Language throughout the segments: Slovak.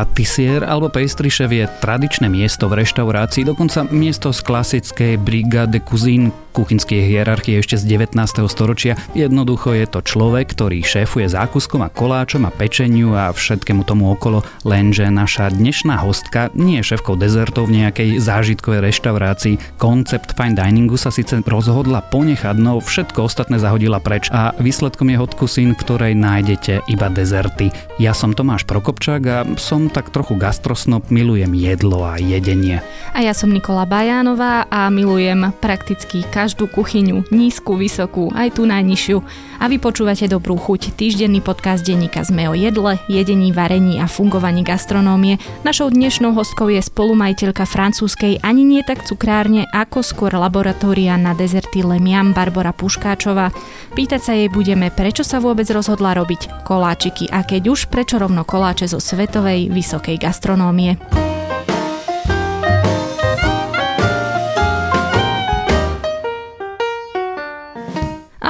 patisier alebo pastry šéf je tradičné miesto v reštaurácii, dokonca miesto z klasickej brigade cuisine kuchynskej hierarchie ešte z 19. storočia. Jednoducho je to človek, ktorý šéfuje zákuskom a koláčom a pečeniu a všetkému tomu okolo, lenže naša dnešná hostka nie je šéfkou dezertov v nejakej zážitkovej reštaurácii. Koncept fine diningu sa síce rozhodla ponechať, no všetko ostatné zahodila preč a výsledkom je hot cuisine, v ktorej nájdete iba dezerty. Ja som Tomáš Prokopčák a som tak trochu gastrosnop, milujem jedlo a jedenie. A ja som Nikola Bajánová a milujem prakticky každú kuchyňu, nízku, vysokú, aj tú najnižšiu. A vy počúvate Dobrú chuť, týždenný podcast denníka Sme o jedle, jedení, varení a fungovaní gastronómie. Našou dnešnou hostkou je spolumajiteľka francúzskej ani nie tak cukrárne, ako skôr laboratória na dezerty Lemiam Barbara Puškáčová. Pýtať sa jej budeme, prečo sa vôbec rozhodla robiť koláčiky a keď už, prečo rovno koláče zo svetovej vysokej gastronómie.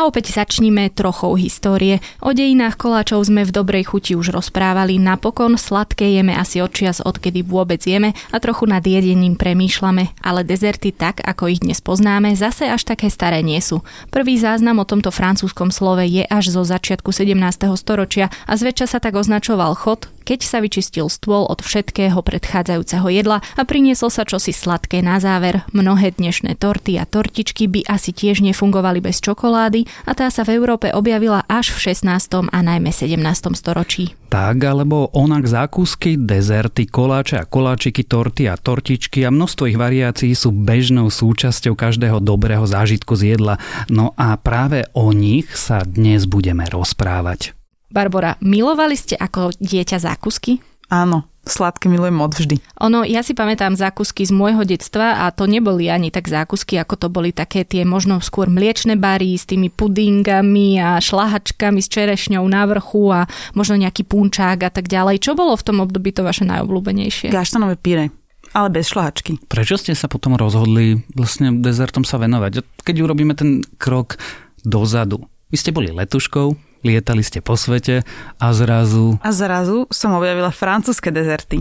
A opäť začníme trochou histórie. O dejinách koláčov sme v dobrej chuti už rozprávali. Napokon sladké jeme asi odčias, odkedy vôbec jeme a trochu nad jedením premýšľame. Ale dezerty tak, ako ich dnes poznáme, zase až také staré nie sú. Prvý záznam o tomto francúzskom slove je až zo začiatku 17. storočia a zväčša sa tak označoval chod, keď sa vyčistil stôl od všetkého predchádzajúceho jedla a prinieslo sa čosi sladké na záver. Mnohé dnešné torty a tortičky by asi tiež nefungovali bez čokolády a tá sa v Európe objavila až v 16. a najmä 17. storočí. Tak alebo onak zákusky, dezerty, koláče a koláčiky, torty a tortičky a množstvo ich variácií sú bežnou súčasťou každého dobrého zážitku z jedla. No a práve o nich sa dnes budeme rozprávať. Barbara, milovali ste ako dieťa zákusky? Áno, sladké milujem odvždy. Ono, ja si pamätám zákusky z môjho detstva a to neboli ani tak zákusky, ako to boli také tie možno skôr mliečne bary s tými pudingami a šlahačkami s čerešňou na vrchu a možno nejaký punčák a tak ďalej. Čo bolo v tom období to vaše najobľúbenejšie? Gaštanové píre ale bez šlahačky. Prečo ste sa potom rozhodli vlastne dezertom sa venovať? Keď urobíme ten krok dozadu. Vy ste boli letuškou, lietali ste po svete a zrazu... A zrazu som objavila francúzske dezerty.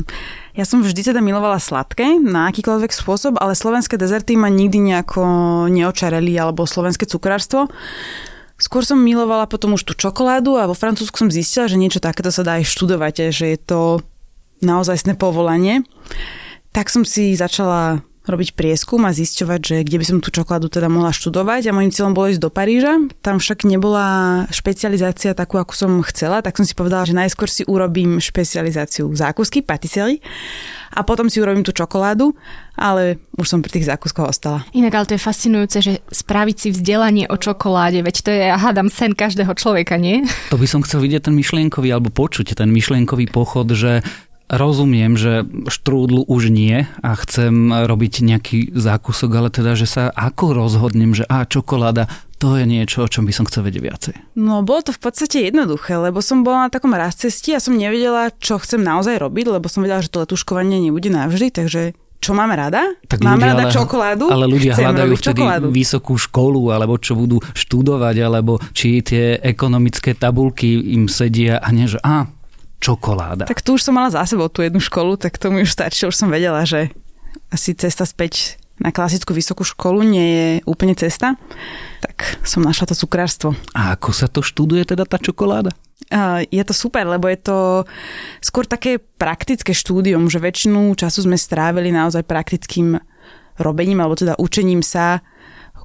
Ja som vždy teda milovala sladké na akýkoľvek spôsob, ale slovenské dezerty ma nikdy nejako neočareli alebo slovenské cukrárstvo. Skôr som milovala potom už tú čokoládu a vo Francúzsku som zistila, že niečo takéto sa dá aj študovať, že je to naozajstné povolanie. Tak som si začala robiť prieskum a zisťovať, že kde by som tú čokoládu teda mohla študovať a môjim cieľom bolo ísť do Paríža. Tam však nebola špecializácia takú, ako som chcela, tak som si povedala, že najskôr si urobím špecializáciu zákusky, patisserie a potom si urobím tú čokoládu, ale už som pri tých zákuskoch ostala. Inak ale to je fascinujúce, že spraviť si vzdelanie o čokoláde, veď to je, ja hádam, sen každého človeka, nie? To by som chcel vidieť ten myšlienkový, alebo počuť ten myšlienkový pochod, že rozumiem, že štrúdlu už nie a chcem robiť nejaký zákusok, ale teda, že sa ako rozhodnem, že a čokoláda, to je niečo, o čom by som chcel vedieť viacej. No, bolo to v podstate jednoduché, lebo som bola na takom raz cesti a som nevedela, čo chcem naozaj robiť, lebo som vedela, že to letuškovanie nebude navždy, takže čo máme rada? Tak máme ľudia, rada ale, čokoládu? Ale ľudia Chcem hľadajú vtedy čokoládu. vysokú školu, alebo čo budú študovať, alebo či tie ekonomické tabulky im sedia a nie, že a, čokoláda. Tak tu už som mala za sebou tú jednu školu, tak to mi už stačí, už som vedela, že asi cesta späť na klasickú vysokú školu nie je úplne cesta, tak som našla to cukrárstvo. A ako sa to študuje teda tá čokoláda? Je to super, lebo je to skôr také praktické štúdium, že väčšinu času sme strávili naozaj praktickým robením, alebo teda učením sa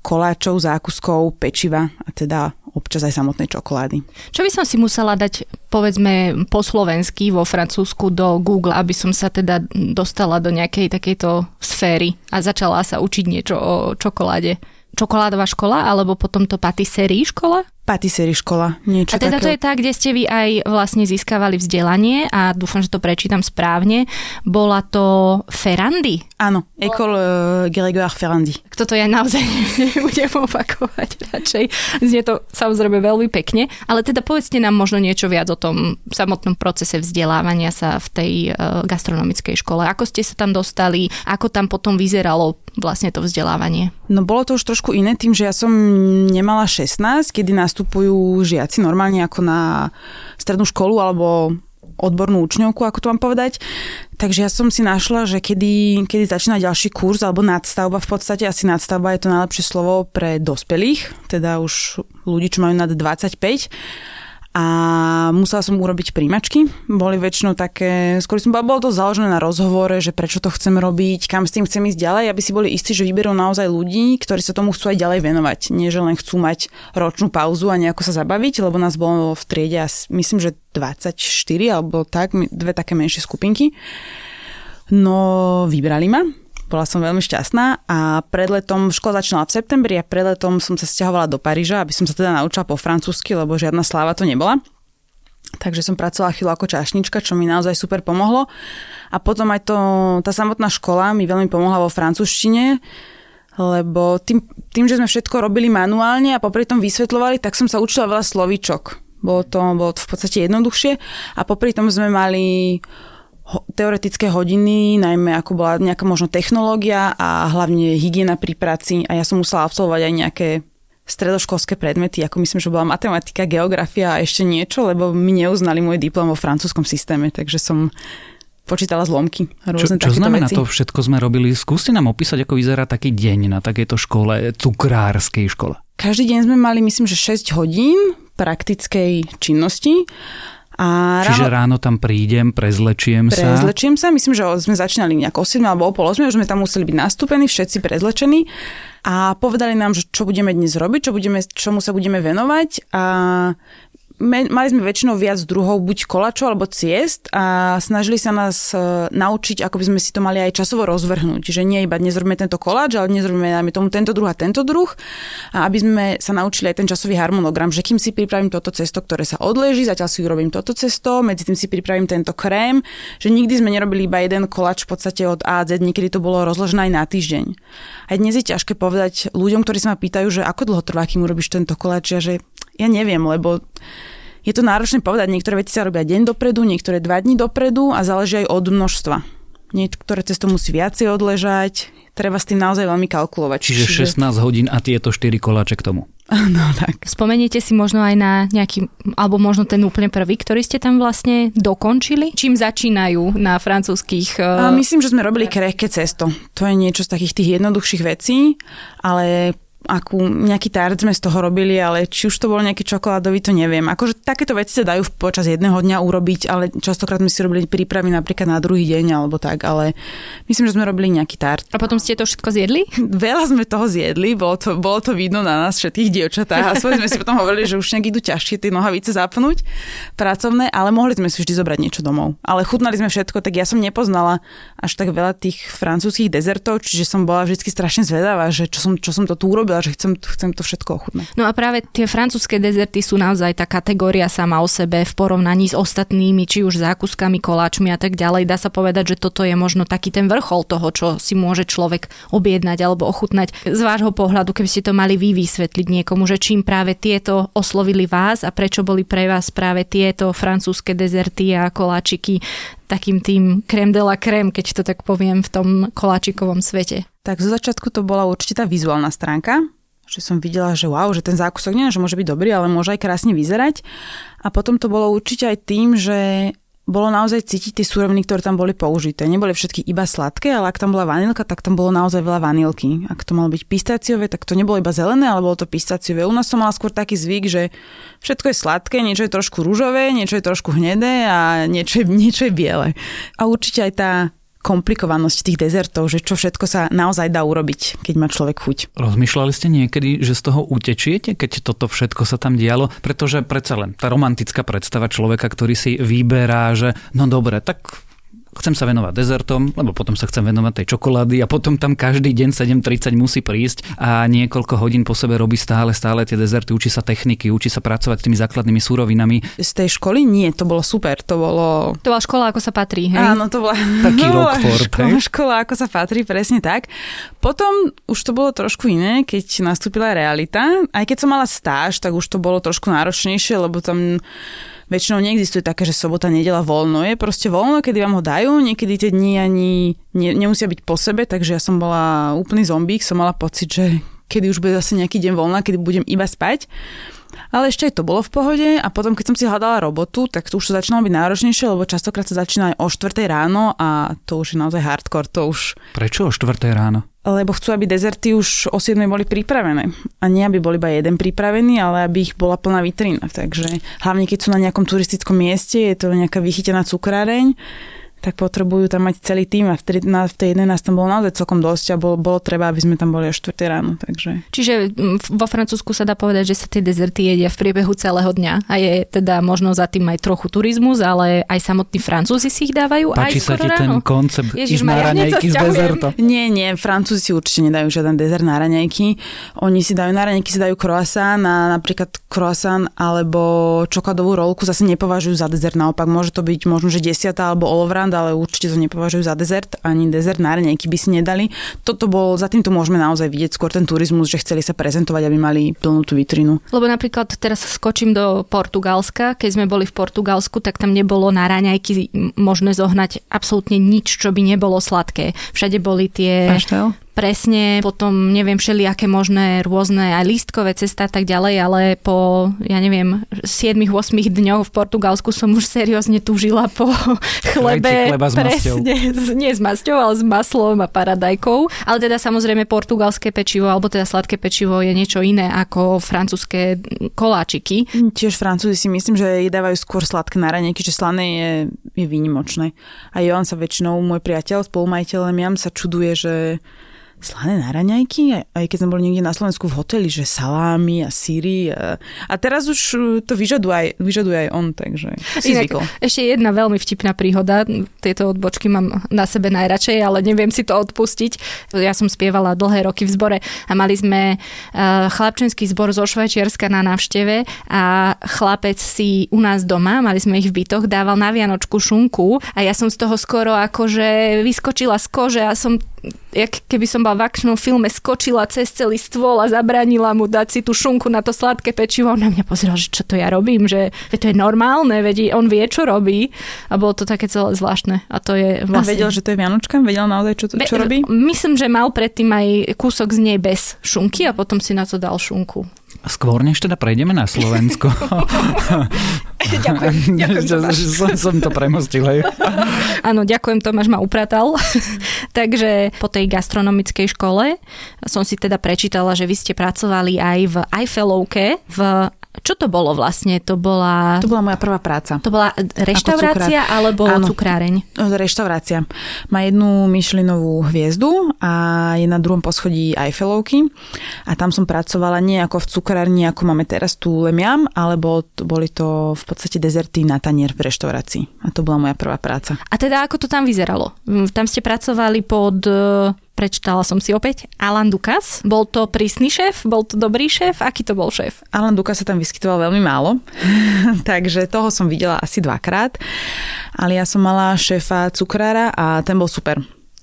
koláčov, zákuskov, pečiva a teda občas aj samotnej čokolády. Čo by som si musela dať, povedzme, po slovensky vo Francúzsku do Google, aby som sa teda dostala do nejakej takejto sféry a začala sa učiť niečo o čokoláde? Čokoládová škola alebo potom to patisserie škola? Patisserie škola, niečo A teda takého. to je tá, kde ste vy aj vlastne získavali vzdelanie a dúfam, že to prečítam správne. Bola to Ferrandy? Áno, École uh, Grégoire Ferrandy. Toto ja naozaj nebudem opakovať radšej. Znie to samozrejme veľmi pekne, ale teda povedzte nám možno niečo viac o tom samotnom procese vzdelávania sa v tej uh, gastronomickej škole. Ako ste sa tam dostali, ako tam potom vyzeralo vlastne to vzdelávanie? No bolo to už trošku iné tým, že ja som nemala 16, kedy nastupujú žiaci normálne ako na strednú školu alebo odbornú učňovku, ako to mám povedať. Takže ja som si našla, že kedy, kedy začína ďalší kurz, alebo nadstavba v podstate, asi nadstavba je to najlepšie slovo pre dospelých, teda už ľudí, čo majú nad 25 a musela som urobiť príjmačky. Boli väčšinou také, skôr som bola, bolo to založené na rozhovore, že prečo to chcem robiť, kam s tým chcem ísť ďalej, aby si boli istí, že vyberú naozaj ľudí, ktorí sa tomu chcú aj ďalej venovať. Nie, že len chcú mať ročnú pauzu a nejako sa zabaviť, lebo nás bolo v triede, myslím, že 24 alebo tak, dve také menšie skupinky. No, vybrali ma, bola som veľmi šťastná a pred letom, škola začínala v septembri a pred letom som sa stiahovala do Paríža, aby som sa teda naučila po francúzsky, lebo žiadna sláva to nebola. Takže som pracovala chvíľu ako čašnička, čo mi naozaj super pomohlo. A potom aj to, tá samotná škola mi veľmi pomohla vo francúzštine, lebo tým, tým, že sme všetko robili manuálne a popri tom vysvetľovali, tak som sa učila veľa slovíčok. Bolo to, bolo to v podstate jednoduchšie a popri tom sme mali teoretické hodiny, najmä ako bola nejaká možno technológia a hlavne hygiena pri práci a ja som musela absolvovať aj nejaké stredoškolské predmety, ako myslím, že bola matematika, geografia a ešte niečo, lebo mi neuznali môj diplom vo francúzskom systéme, takže som počítala zlomky. Rôzne čo, čo znamená veci. to všetko sme robili? Skúste nám opísať, ako vyzerá taký deň na takejto škole, cukrárskej škole. Každý deň sme mali, myslím, že 6 hodín praktickej činnosti a ráno, Čiže ráno tam prídem, prezlečiem sa? Prezlečiem sa, myslím, že sme začínali nejak o 7 alebo o pol 8, už sme tam museli byť nastúpení, všetci prezlečení. A povedali nám, že čo budeme dnes robiť, čo budeme, čomu sa budeme venovať. A mali sme väčšinou viac druhov, buď kolačov alebo ciest a snažili sa nás e, naučiť, ako by sme si to mali aj časovo rozvrhnúť. Že nie iba dnes robíme tento koláč, ale dnes robíme najmä tomu tento druh a tento druh. A aby sme sa naučili aj ten časový harmonogram, že kým si pripravím toto cesto, ktoré sa odleží, zatiaľ si urobím toto cesto, medzi tým si pripravím tento krém, že nikdy sme nerobili iba jeden koláč v podstate od A a Z, niekedy to bolo rozložené aj na týždeň. Aj dnes je ťažké povedať ľuďom, ktorí sa ma pýtajú, že ako dlho trvá, kým urobíš tento koláč, že ja neviem, lebo je to náročné povedať, niektoré veci sa robia deň dopredu, niektoré dva dní dopredu a záleží aj od množstva. Niektoré cesto musí viacej odležať, treba s tým naozaj veľmi kalkulovať. Čiže, Čiže 16 hodín a tieto 4 koláče k tomu. No tak. Spomeniete si možno aj na nejaký, alebo možno ten úplne prvý, ktorý ste tam vlastne dokončili? Čím začínajú na francúzských... Uh... myslím, že sme robili krehké cesto. To je niečo z takých tých jednoduchších vecí, ale akú, nejaký tart sme z toho robili, ale či už to bol nejaký čokoládový, to neviem. Akože takéto veci sa dajú počas jedného dňa urobiť, ale častokrát sme si robili prípravy napríklad na druhý deň alebo tak, ale myslím, že sme robili nejaký tart. A potom ste to všetko zjedli? Veľa sme toho zjedli, bolo to, bolo to vidno na nás všetkých dievčatách a svoj sme si potom hovorili, že už nejak idú ťažšie tie nohavice zapnúť pracovné, ale mohli sme si vždy zobrať niečo domov. Ale chutnali sme všetko, tak ja som nepoznala až tak veľa tých francúzských dezertov, čiže som bola vždy strašne zvedavá, že čo som, čo som to tu urobil hovorila, že chcem, chcem to všetko ochutnať. No a práve tie francúzske dezerty sú naozaj tá kategória sama o sebe v porovnaní s ostatnými, či už zákuskami, koláčmi a tak ďalej. Dá sa povedať, že toto je možno taký ten vrchol toho, čo si môže človek objednať alebo ochutnať. Z vášho pohľadu, keby ste to mali vy vysvetliť niekomu, že čím práve tieto oslovili vás a prečo boli pre vás práve tieto francúzske dezerty a koláčiky takým tým krem de la krem, keď to tak poviem, v tom koláčikovom svete? Tak zo začiatku to bola určite tá vizuálna stránka, že som videla, že wow, že ten zákusok nie, že môže byť dobrý, ale môže aj krásne vyzerať. A potom to bolo určite aj tým, že bolo naozaj cítiť tie súroviny, ktoré tam boli použité. Neboli všetky iba sladké, ale ak tam bola vanilka, tak tam bolo naozaj veľa vanilky. Ak to malo byť pistáciové, tak to nebolo iba zelené, ale bolo to pistáciové. U nás som mala skôr taký zvyk, že všetko je sladké, niečo je trošku rúžové, niečo je trošku hnedé a niečo je, niečo je biele. A určite aj tá komplikovanosť tých dezertov, že čo všetko sa naozaj dá urobiť, keď má človek chuť. Rozmýšľali ste niekedy, že z toho utečiete, keď toto všetko sa tam dialo? Pretože predsa len tá romantická predstava človeka, ktorý si vyberá, že no dobre, tak chcem sa venovať dezertom, lebo potom sa chcem venovať tej čokolády a potom tam každý deň 7.30 musí prísť a niekoľko hodín po sebe robí stále, stále tie dezerty, učí sa techniky, učí sa pracovať s tými základnými súrovinami. Z tej školy nie, to bolo super, to bolo... To bola škola, ako sa patrí, hej? Áno, to bola, Taký no, Rockford, škola, škola, ako sa patrí, presne tak. Potom už to bolo trošku iné, keď nastúpila realita. Aj keď som mala stáž, tak už to bolo trošku náročnejšie, lebo tam väčšinou neexistuje také, že sobota, nedela voľno. Je proste voľno, kedy vám ho dajú, niekedy tie dni ani ne, nemusia byť po sebe, takže ja som bola úplný zombík, som mala pocit, že kedy už bude zase nejaký deň voľna, kedy budem iba spať. Ale ešte aj to bolo v pohode a potom, keď som si hľadala robotu, tak to už to začínalo byť náročnejšie, lebo častokrát sa začína aj o 4 ráno a to už je naozaj hardcore, to už... Prečo o 4 ráno? Lebo chcú, aby dezerty už o 7 boli pripravené. A nie, aby bol iba jeden pripravený, ale aby ich bola plná vitrína. Takže hlavne, keď sú na nejakom turistickom mieste, je to nejaká vychytená cukráreň, tak potrebujú tam mať celý tým a v, tej, na, v tej 11 tam bolo naozaj celkom dosť a bolo, bolo treba, aby sme tam boli až 4 ráno. Takže. Čiže vo Francúzsku sa dá povedať, že sa tie dezerty jedia v priebehu celého dňa a je teda možno za tým aj trochu turizmus, ale aj samotní Francúzi si ich dávajú Páči aj sa ti ráno. ten koncept Ježiš, ísť na raňajky z sťahujem. dezertom? Nie, nie, Francúzi si určite nedajú žiaden dezert na raňajky. Oni si dajú na raňajky, si dajú croissant a napríklad croissant alebo čokoládovú rolku zase nepovažujú za dezert. Naopak môže to byť možno, že desiata alebo olovrand, ale určite to nepovažujú za dezert. Ani dezert na raňajky by si nedali. Toto bol, za týmto môžeme naozaj vidieť skôr ten turizmus, že chceli sa prezentovať, aby mali plnú tú vitrinu. Lebo napríklad teraz skočím do Portugalska. Keď sme boli v Portugalsku, tak tam nebolo na raňajky možné zohnať absolútne nič, čo by nebolo sladké. Všade boli tie Paštel? Presne, potom neviem, všelijaké možné rôzne aj lístkové cesta a tak ďalej, ale po, ja neviem, 7-8 dňoch v Portugalsku som už seriózne túžila po chlebe. chleba s presne, s- nie s masťou, ale s maslom a paradajkou. Ale teda samozrejme portugalské pečivo, alebo teda sladké pečivo je niečo iné ako francúzske koláčiky. Tiež Francúzi si myslím, že jedávajú skôr sladké na raňajky, že slané je, je výnimočné. A Johan sa väčšinou, môj priateľ, spolumajiteľ Miam sa čuduje, že slané na raňajky, aj keď sme boli niekde na Slovensku v hoteli, že salámy a síry. A, a teraz už uh, to vyžaduje aj, vyžaduje aj on, takže si Inak, zvykol. ešte jedna veľmi vtipná príhoda. Tieto odbočky mám na sebe najradšej, ale neviem si to odpustiť. Ja som spievala dlhé roky v zbore a mali sme uh, chlapčenský zbor zo Švajčiarska na návšteve a chlapec si u nás doma, mali sme ich v bytoch, dával na Vianočku šunku a ja som z toho skoro akože vyskočila z kože a som jak keby som bola v akčnom filme, skočila cez celý stôl a zabránila mu dať si tú šunku na to sladké pečivo. On na mňa pozeral, že čo to ja robím, že to je normálne, veď on vie, čo robí. A bolo to také celé zvláštne. A to je A vlastne... vedel, že to je Vianočka? Vedel naozaj, čo, to, čo robí? Myslím, že mal predtým aj kúsok z nej bez šunky a potom si na to dal šunku. Skôr než teda prejdeme na Slovensko. ďakujem, ďakujem Tomáš. som, som to premostil. Hej. Áno, ďakujem, Tomáš ma upratal. Takže po tej gastronomickej škole som si teda prečítala, že vy ste pracovali aj v Eiffelovke, v čo to bolo vlastne? To bola... To bola moja prvá práca. To bola reštaurácia alebo Áno. cukráreň? No, Reštaurácia. Má jednu myšlinovú hviezdu a je na druhom poschodí Eiffelovky. A tam som pracovala nie ako v cukrárni, ako máme teraz tu Lemiam, alebo to, boli to v podstate dezerty na tanier v reštaurácii. A to bola moja prvá práca. A teda ako to tam vyzeralo? Tam ste pracovali pod e, prečítala som si opäť, Alan Dukas. Bol to prísny šéf? Bol to dobrý šéf? Aký to bol šéf? Alan Duka sa tam vyskytoval veľmi málo, takže toho som videla asi dvakrát. Ale ja som mala šéfa cukrára a ten bol super.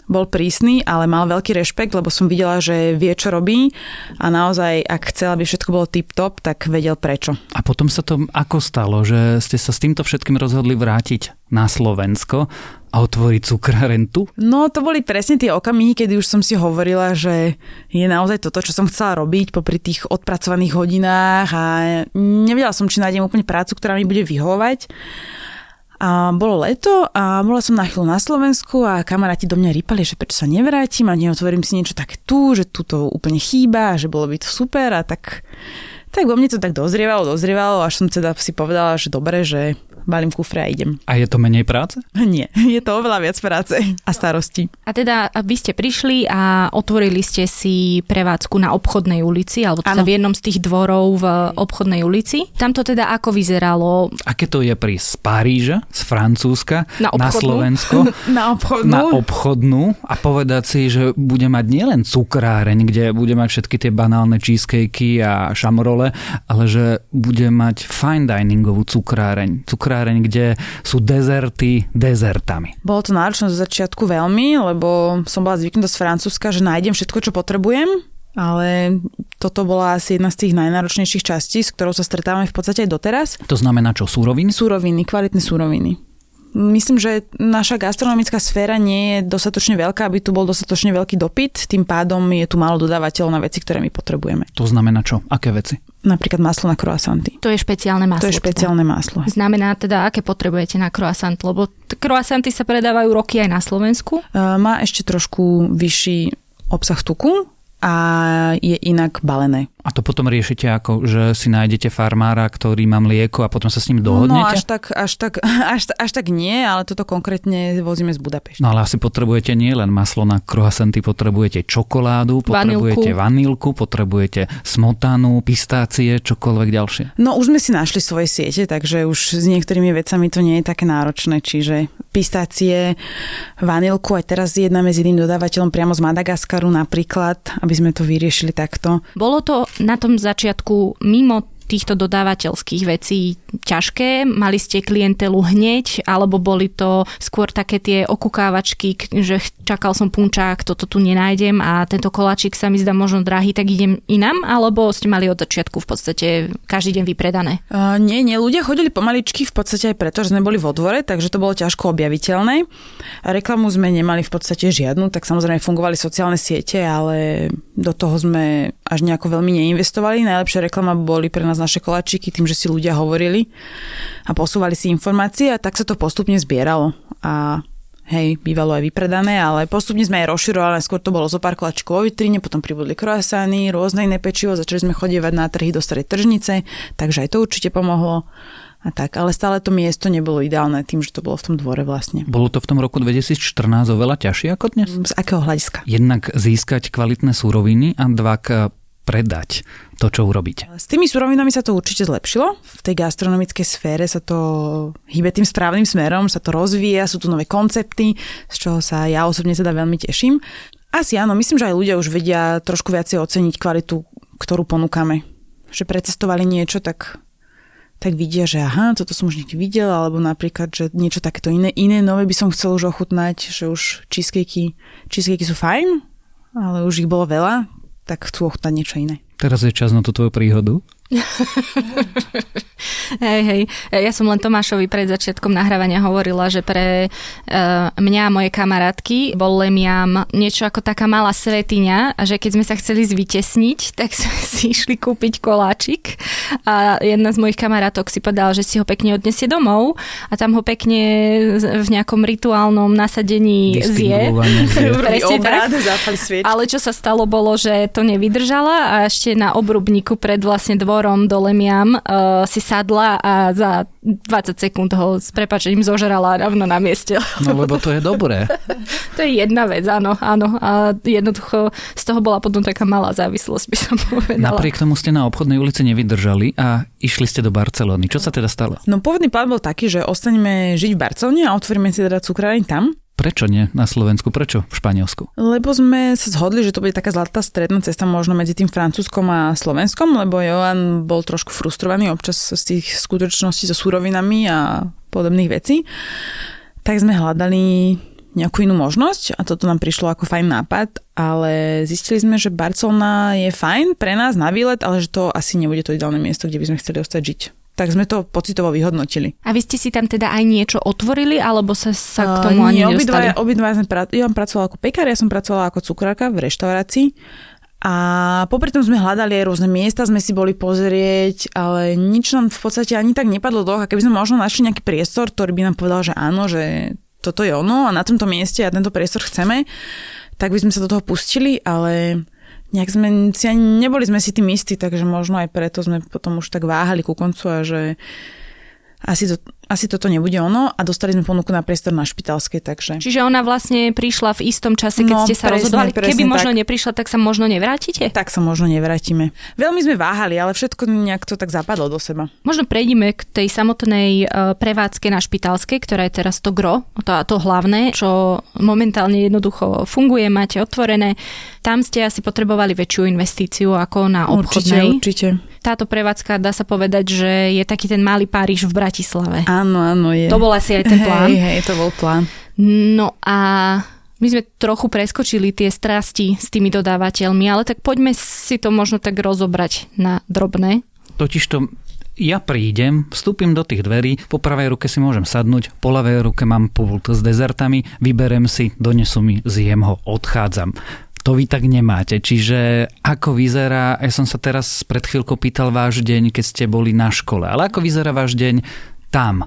Bol prísny, ale mal veľký rešpekt, lebo som videla, že vie, čo robí a naozaj, ak chcel, aby všetko bolo tip-top, tak vedel prečo. A potom sa to ako stalo, že ste sa s týmto všetkým rozhodli vrátiť na Slovensko a otvoriť cukráren tu? No to boli presne tie okamihy, kedy už som si hovorila, že je naozaj toto, čo som chcela robiť popri tých odpracovaných hodinách a nevedela som, či nájdem úplne prácu, ktorá mi bude vyhovovať. A bolo leto a bola som na chvíľu na Slovensku a kamaráti do mňa rýpali, že prečo sa nevrátim a neotvorím si niečo také tu, že tu to úplne chýba že bolo by to super a tak, tak vo mne to tak dozrievalo, dozrievalo až som teda si povedala, že dobre, že balím kufre a idem. A je to menej práce? Nie, je to oveľa viac práce a starosti. A teda vy ste prišli a otvorili ste si prevádzku na obchodnej ulici, alebo teda Áno. v jednom z tých dvorov v obchodnej ulici. Tam to teda ako vyzeralo? Aké to je prísť z Paríža, z Francúzska, Na na obchodnú? Slovensko, Na obchodnú. na obchodnú a povedať si, že bude mať nielen cukráreň, kde bude mať všetky tie banálne cheesecakey a šamrole, ale že bude mať fine diningovú cukráreň. Cukráreň, kde sú dezerty dezertami. Bolo to náročné zo začiatku veľmi, lebo som bola zvyknutá z Francúzska, že nájdem všetko, čo potrebujem, ale toto bola asi jedna z tých najnáročnejších častí, s ktorou sa stretávame v podstate aj doteraz. To znamená čo, súroviny? Súroviny, kvalitné súroviny. Myslím, že naša gastronomická sféra nie je dostatočne veľká, aby tu bol dostatočne veľký dopyt, tým pádom je tu málo dodávateľov na veci, ktoré my potrebujeme. To znamená čo? Aké veci? Napríklad maslo na croissanty. To je špeciálne maslo. To je špeciálne teda. maslo. Znamená teda, aké potrebujete na croissant, lebo croissanty sa predávajú roky aj na Slovensku. Uh, má ešte trošku vyšší obsah tuku a je inak balené. A to potom riešite ako, že si nájdete farmára, ktorý má mlieko a potom sa s ním dohodnete? No až tak, až tak, až, až tak nie, ale toto konkrétne vozíme z Budapešti. No ale asi potrebujete nie len maslo na croissanty, potrebujete čokoládu, potrebujete vanilku, potrebujete smotanu, pistácie, čokoľvek ďalšie. No už sme si našli svoje siete, takže už s niektorými vecami to nie je také náročné, čiže pistácie, vanilku, aj teraz jednáme s jedným dodávateľom priamo z Madagaskaru napríklad, aby sme to vyriešili takto. Bolo to na tom začiatku mimo týchto dodávateľských vecí ťažké? Mali ste klientelu hneď, alebo boli to skôr také tie okukávačky, že čakal som punčák, toto tu nenájdem a tento koláčik sa mi zdá možno drahý, tak idem inám? Alebo ste mali od začiatku v podstate každý deň vypredané? Uh, nie, nie, ľudia chodili pomaličky v podstate aj preto, že sme boli vo dvore, takže to bolo ťažko objaviteľné. Reklamu sme nemali v podstate žiadnu, tak samozrejme fungovali sociálne siete, ale do toho sme až nejako veľmi neinvestovali. Najlepšia reklama boli pre nás naše koláčiky tým, že si ľudia hovorili a posúvali si informácie a tak sa to postupne zbieralo. A hej, bývalo aj vypredané, ale postupne sme aj rozširovali, skôr to bolo zo pár koláčikov vo vitrine, potom pribudli croissany, rôzne iné pečivo, začali sme chodievať na trhy do starej tržnice, takže aj to určite pomohlo. A tak, ale stále to miesto nebolo ideálne tým, že to bolo v tom dvore vlastne. Bolo to v tom roku 2014 oveľa ťažšie ako dnes? Z akého hľadiska? Jednak získať kvalitné súroviny a dva predať to, čo urobíte. S tými surovinami sa to určite zlepšilo. V tej gastronomickej sfére sa to hýbe tým správnym smerom, sa to rozvíja, sú tu nové koncepty, z čoho sa ja osobne teda veľmi teším. Asi áno, myslím, že aj ľudia už vedia trošku viacej oceniť kvalitu, ktorú ponúkame. Že precestovali niečo, tak tak vidia, že aha, toto som už niekde videl, alebo napríklad, že niečo takéto iné, iné nové by som chcel už ochutnať, že už cheesecakey, cheesecakey sú fajn, ale už ich bolo veľa, tak chcú ochutnať niečo iné. Teraz je čas na tú tvoju príhodu. hej, hej. Ja som len Tomášovi pred začiatkom nahrávania hovorila, že pre uh, mňa a moje kamarátky bol Lemiam niečo ako taká malá svetiňa a že keď sme sa chceli zvytesniť, tak sme si išli kúpiť koláčik a jedna z mojich kamarátok si povedala, že si ho pekne odnesie domov a tam ho pekne v nejakom rituálnom nasadení zje. Presne tak. Ale čo sa stalo bolo, že to nevydržala a ešte na obrubníku pred vlastne dvorom do Lemiam uh, si sadla a za 20 sekúnd ho s prepačením zožrala rovno na mieste. No lebo to je dobré. to je jedna vec, áno, áno. A jednoducho z toho bola potom taká malá závislosť, by som povedala. Napriek tomu ste na obchodnej ulici nevydržali a išli ste do Barcelony. Čo sa teda stalo? No pôvodný plán bol taký, že ostaneme žiť v Barcelone a otvoríme si teda cukráreň tam. Prečo nie na Slovensku? Prečo v Španielsku? Lebo sme sa zhodli, že to bude taká zlatá stredná cesta možno medzi tým Francúzskom a Slovenskom, lebo Johan bol trošku frustrovaný občas z tých skutočností so súrovinami a podobných vecí. Tak sme hľadali nejakú inú možnosť a toto nám prišlo ako fajn nápad, ale zistili sme, že Barcelona je fajn pre nás na výlet, ale že to asi nebude to ideálne miesto, kde by sme chceli ostať žiť tak sme to pocitovo vyhodnotili. A vy ste si tam teda aj niečo otvorili, alebo sa, sa k tomu uh, ani nie, obidva, obidva sme pra- ja pracovala ako pekár, ja som pracovala ako cukrárka v reštaurácii. A popri tom sme hľadali aj rôzne miesta, sme si boli pozrieť, ale nič nám v podstate ani tak nepadlo do a keby sme možno našli nejaký priestor, ktorý by nám povedal, že áno, že toto je ono a na tomto mieste a tento priestor chceme, tak by sme sa do toho pustili, ale nejak sme si ani neboli sme si tým istí, takže možno aj preto sme potom už tak váhali ku koncu a že asi to, asi toto nebude ono a dostali sme ponuku na priestor na špitalskej, takže... Čiže ona vlastne prišla v istom čase, keď no, ste sa rozhodovali. Keby možno tak. neprišla, tak sa možno nevrátite? Tak sa možno nevrátime. Veľmi sme váhali, ale všetko nejak to tak zapadlo do seba. Možno prejdime k tej samotnej uh, prevádzke na špitalskej, ktorá je teraz to gro, to, to hlavné, čo momentálne jednoducho funguje, máte otvorené. Tam ste asi potrebovali väčšiu investíciu ako na obchodnej. Určite, určite. Táto prevádzka, dá sa povedať, že je taký ten malý Paríž v Bratislave. Áno, áno, je. To bol asi aj ten plán. Hej, hej, to bol plán. No a my sme trochu preskočili tie strasti s tými dodávateľmi, ale tak poďme si to možno tak rozobrať na drobné. Totižto ja prídem, vstúpim do tých dverí, po pravej ruke si môžem sadnúť, po ľavej ruke mám pult s dezertami, vyberem si, donesú mi, zjem ho, odchádzam To vy tak nemáte. Čiže ako vyzerá, ja som sa teraz pred chvíľkou pýtal váš deň, keď ste boli na škole, ale ako vyzerá váš deň tam?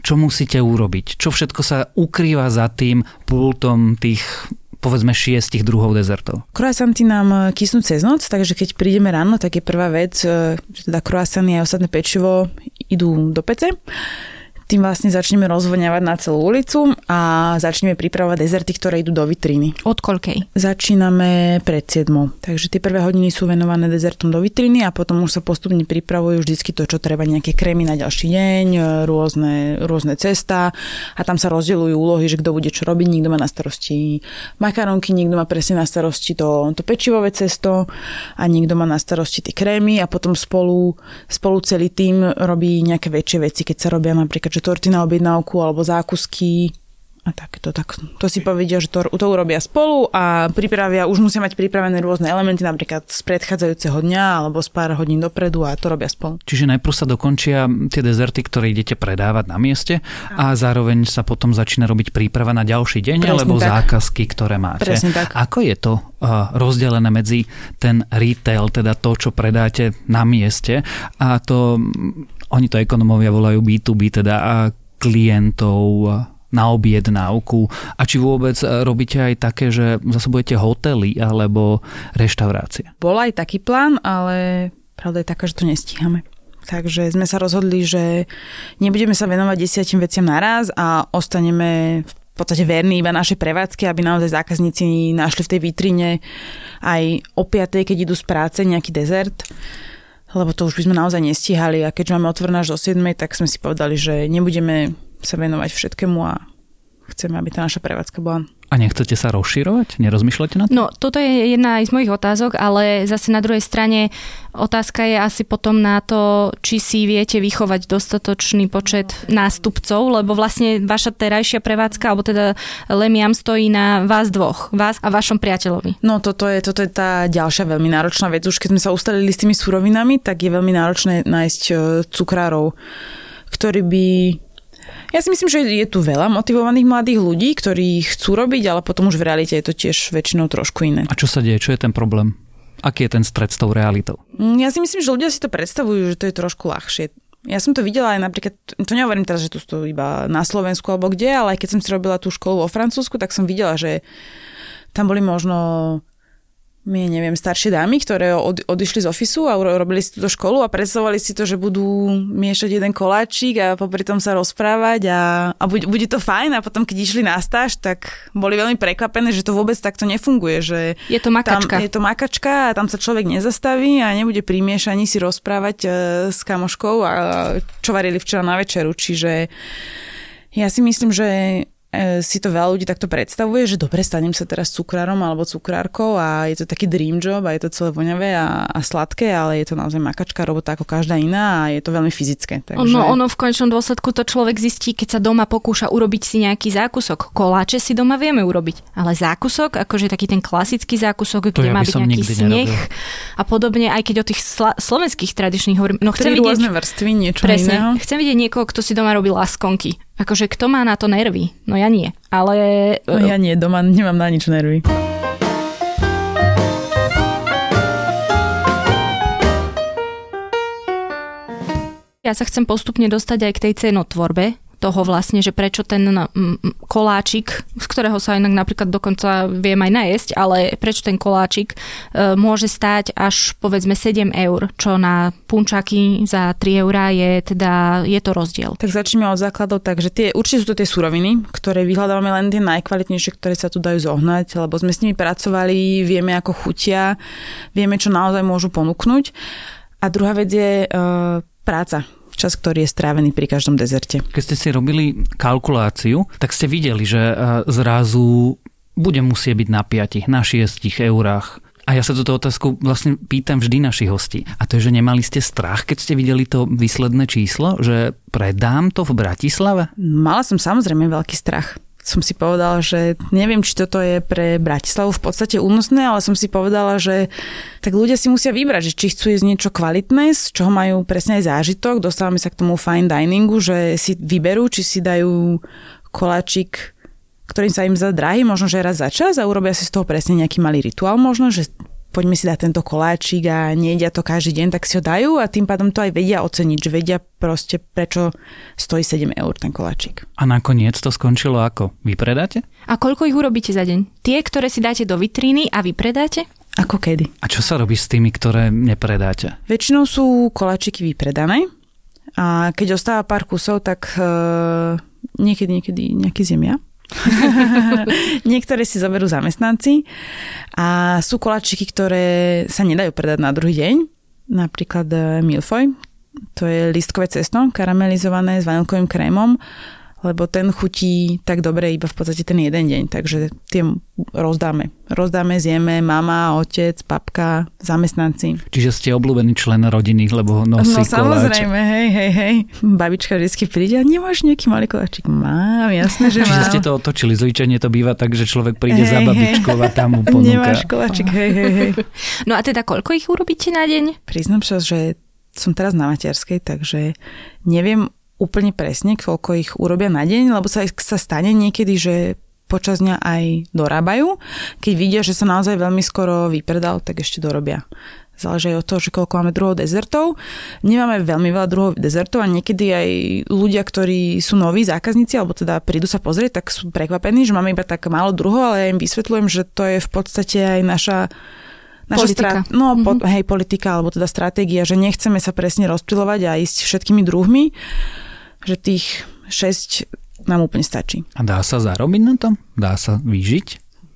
Čo musíte urobiť? Čo všetko sa ukrýva za tým pultom tých povedzme šiestich druhov dezertov. Croissanty nám kysnú cez noc, takže keď prídeme ráno, tak je prvá vec, e, že teda croissanty a ostatné pečivo idú do pece tým vlastne začneme rozvoňavať na celú ulicu a začneme pripravovať dezerty, ktoré idú do vitríny. Od koľkej? Začíname pred 7. Takže tie prvé hodiny sú venované dezertom do vitríny a potom už sa postupne pripravujú vždycky to, čo treba, nejaké krémy na ďalší deň, rôzne, rôzne cesta a tam sa rozdielujú úlohy, že kto bude čo robiť. Nikto má na starosti makaronky, nikto má presne na starosti to, to pečivové cesto a nikto má na starosti tie krémy a potom spolu, spolu celý tým robí nejaké väčšie veci, keď sa robia napríklad, že torty na objednávku alebo zákusky a tak to, tak to si povedia, že to, to urobia spolu a pripravia, už musia mať pripravené rôzne elementy, napríklad z predchádzajúceho dňa alebo z pár hodín dopredu a to robia spolu. Čiže najprv sa dokončia tie dezerty, ktoré idete predávať na mieste a zároveň sa potom začína robiť príprava na ďalší deň Presne alebo tak. zákazky, ktoré máte. Presne tak. Ako je to uh, rozdelené medzi ten retail, teda to, čo predáte na mieste a to oni to ekonomovia volajú B2B, teda a klientov na objednávku a či vôbec e, robíte aj také, že zase budete hotely alebo reštaurácie? Bol aj taký plán, ale pravda je taká, že to nestíhame. Takže sme sa rozhodli, že nebudeme sa venovať desiatim veciam naraz a ostaneme v podstate verní iba našej prevádzke, aby naozaj zákazníci našli v tej vitrine aj o 5, keď idú z práce nejaký dezert lebo to už by sme naozaj nestíhali a keďže máme otvorené až do 7, tak sme si povedali, že nebudeme sa venovať všetkému a chceme, aby tá naša prevádzka bola a nechcete sa rozširovať? Nerozmýšľate na to? No, toto je jedna aj z mojich otázok, ale zase na druhej strane otázka je asi potom na to, či si viete vychovať dostatočný počet nástupcov, lebo vlastne vaša terajšia prevádzka, alebo teda Lemiam stojí na vás dvoch, vás a vašom priateľovi. No, toto je, toto je tá ďalšia veľmi náročná vec. Už keď sme sa ustalili s tými surovinami, tak je veľmi náročné nájsť e, cukrárov, ktorí by ja si myslím, že je tu veľa motivovaných mladých ľudí, ktorí chcú robiť, ale potom už v realite je to tiež väčšinou trošku iné. A čo sa deje? Čo je ten problém? Aký je ten stred s tou realitou? Mm, ja si myslím, že ľudia si to predstavujú, že to je trošku ľahšie. Ja som to videla aj napríklad, to nehovorím teraz, že tu to iba na Slovensku alebo kde, ale aj keď som si robila tú školu vo Francúzsku, tak som videla, že tam boli možno my, neviem, staršie dámy, ktoré od, odišli z ofisu a robili si túto školu a predstavovali si to, že budú miešať jeden koláčik a popri tom sa rozprávať a, a bude, bude to fajn a potom, keď išli na stáž, tak boli veľmi prekvapené, že to vôbec takto nefunguje, že je to makačka. Tam, je to makačka a tam sa človek nezastaví a nebude pri miešaní si rozprávať uh, s kamoškou a čo varili včera na večeru, čiže ja si myslím, že E, si to veľa ľudí takto predstavuje, že dobre, stanem sa teraz cukrárom alebo cukrárkou a je to taký dream job a je to celé voňavé a, a sladké, ale je to naozaj makačka robota ako každá iná a je to veľmi fyzické. Takže... Ono, ono v končnom dôsledku to človek zistí, keď sa doma pokúša urobiť si nejaký zákusok. Koláče si doma vieme urobiť, ale zákusok, akože taký ten klasický zákusok, kde ja má byť nejaký sneh nerobil. a podobne, aj keď o tých sla- slovenských tradičných hovorím. No chcem vidieť, vrstvy, niečo presne, iného. Chcem vidieť niekoho, kto si doma robí laskonky Akože kto má na to nervy? No ja nie. Ale... No ja nie, doma nemám na nič nervy. Ja sa chcem postupne dostať aj k tej cenotvorbe, toho vlastne, že prečo ten koláčik, z ktorého sa inak napríklad dokonca viem aj najesť, ale prečo ten koláčik e, môže stáť až povedzme 7 eur, čo na punčaky za 3 eurá je teda, je to rozdiel. Tak začneme od základov, takže tie, určite sú to tie suroviny, ktoré vyhľadávame len tie najkvalitnejšie, ktoré sa tu dajú zohnať, lebo sme s nimi pracovali, vieme ako chutia, vieme čo naozaj môžu ponúknuť. A druhá vec je uh, práca čas, ktorý je strávený pri každom dezerte. Keď ste si robili kalkuláciu, tak ste videli, že e, zrazu bude musieť byť na 5, na 6 eurách. A ja sa túto otázku vlastne pýtam vždy našich hostí. A to je, že nemali ste strach, keď ste videli to výsledné číslo, že predám to v Bratislave? Mala som samozrejme veľký strach som si povedala, že neviem, či toto je pre Bratislavu v podstate únosné, ale som si povedala, že tak ľudia si musia vybrať, že či chcú jesť niečo kvalitné, z čoho majú presne aj zážitok. Dostávame sa k tomu fine diningu, že si vyberú, či si dajú koláčik ktorým sa im za drahý, možno že raz za čas a urobia si z toho presne nejaký malý rituál možno, že poďme si dať tento koláčik a nejedia to každý deň, tak si ho dajú a tým pádom to aj vedia oceniť, že vedia proste prečo stojí 7 eur ten koláčik. A nakoniec to skončilo ako? Vypredáte? A koľko ich urobíte za deň? Tie, ktoré si dáte do vitríny a vypredáte? Ako kedy? A čo sa robí s tými, ktoré nepredáte? Väčšinou sú koláčiky vypredané a keď ostáva pár kusov, tak uh, niekedy, niekedy nejaký zemia. Niektoré si zoberú zamestnanci a sú koláčiky, ktoré sa nedajú predať na druhý deň. Napríklad eh, milfoj, to je listkové cesto, karamelizované s vanilkovým krémom lebo ten chutí tak dobre iba v podstate ten jeden deň, takže tie rozdáme. Rozdáme, zjeme mama, otec, papka, zamestnanci. Čiže ste obľúbený člen rodiny, lebo nosí No samozrejme, hej, hej, hej. Babička vždy príde a nemáš nejaký malý koláčik? Mám, jasné, že Čiže mám. ste to otočili, zvyčajne to býva tak, že človek príde hej, za babičkou a tam mu ponúka. Nemáš koláčik, hej, hej, hej. No a teda koľko ich urobíte na deň? Priznám sa, že som teraz na materskej, takže neviem úplne presne, koľko ich urobia na deň, lebo sa, sa stane niekedy, že počas dňa aj dorábajú. Keď vidia, že sa naozaj veľmi skoro vypredal, tak ešte dorobia. Záleží aj od toho, že koľko máme druhov dezertov. Nemáme veľmi veľa druhov dezertov a niekedy aj ľudia, ktorí sú noví zákazníci, alebo teda prídu sa pozrieť, tak sú prekvapení, že máme iba tak málo druhov, ale ja im vysvetľujem, že to je v podstate aj naša naša politika. Strát, no, mm-hmm. po, hej, politika, alebo teda stratégia, že nechceme sa presne rozptilovať a ísť všetkými druhmi, že tých 6 nám úplne stačí. A dá sa zarobiť na tom? Dá sa vyžiť?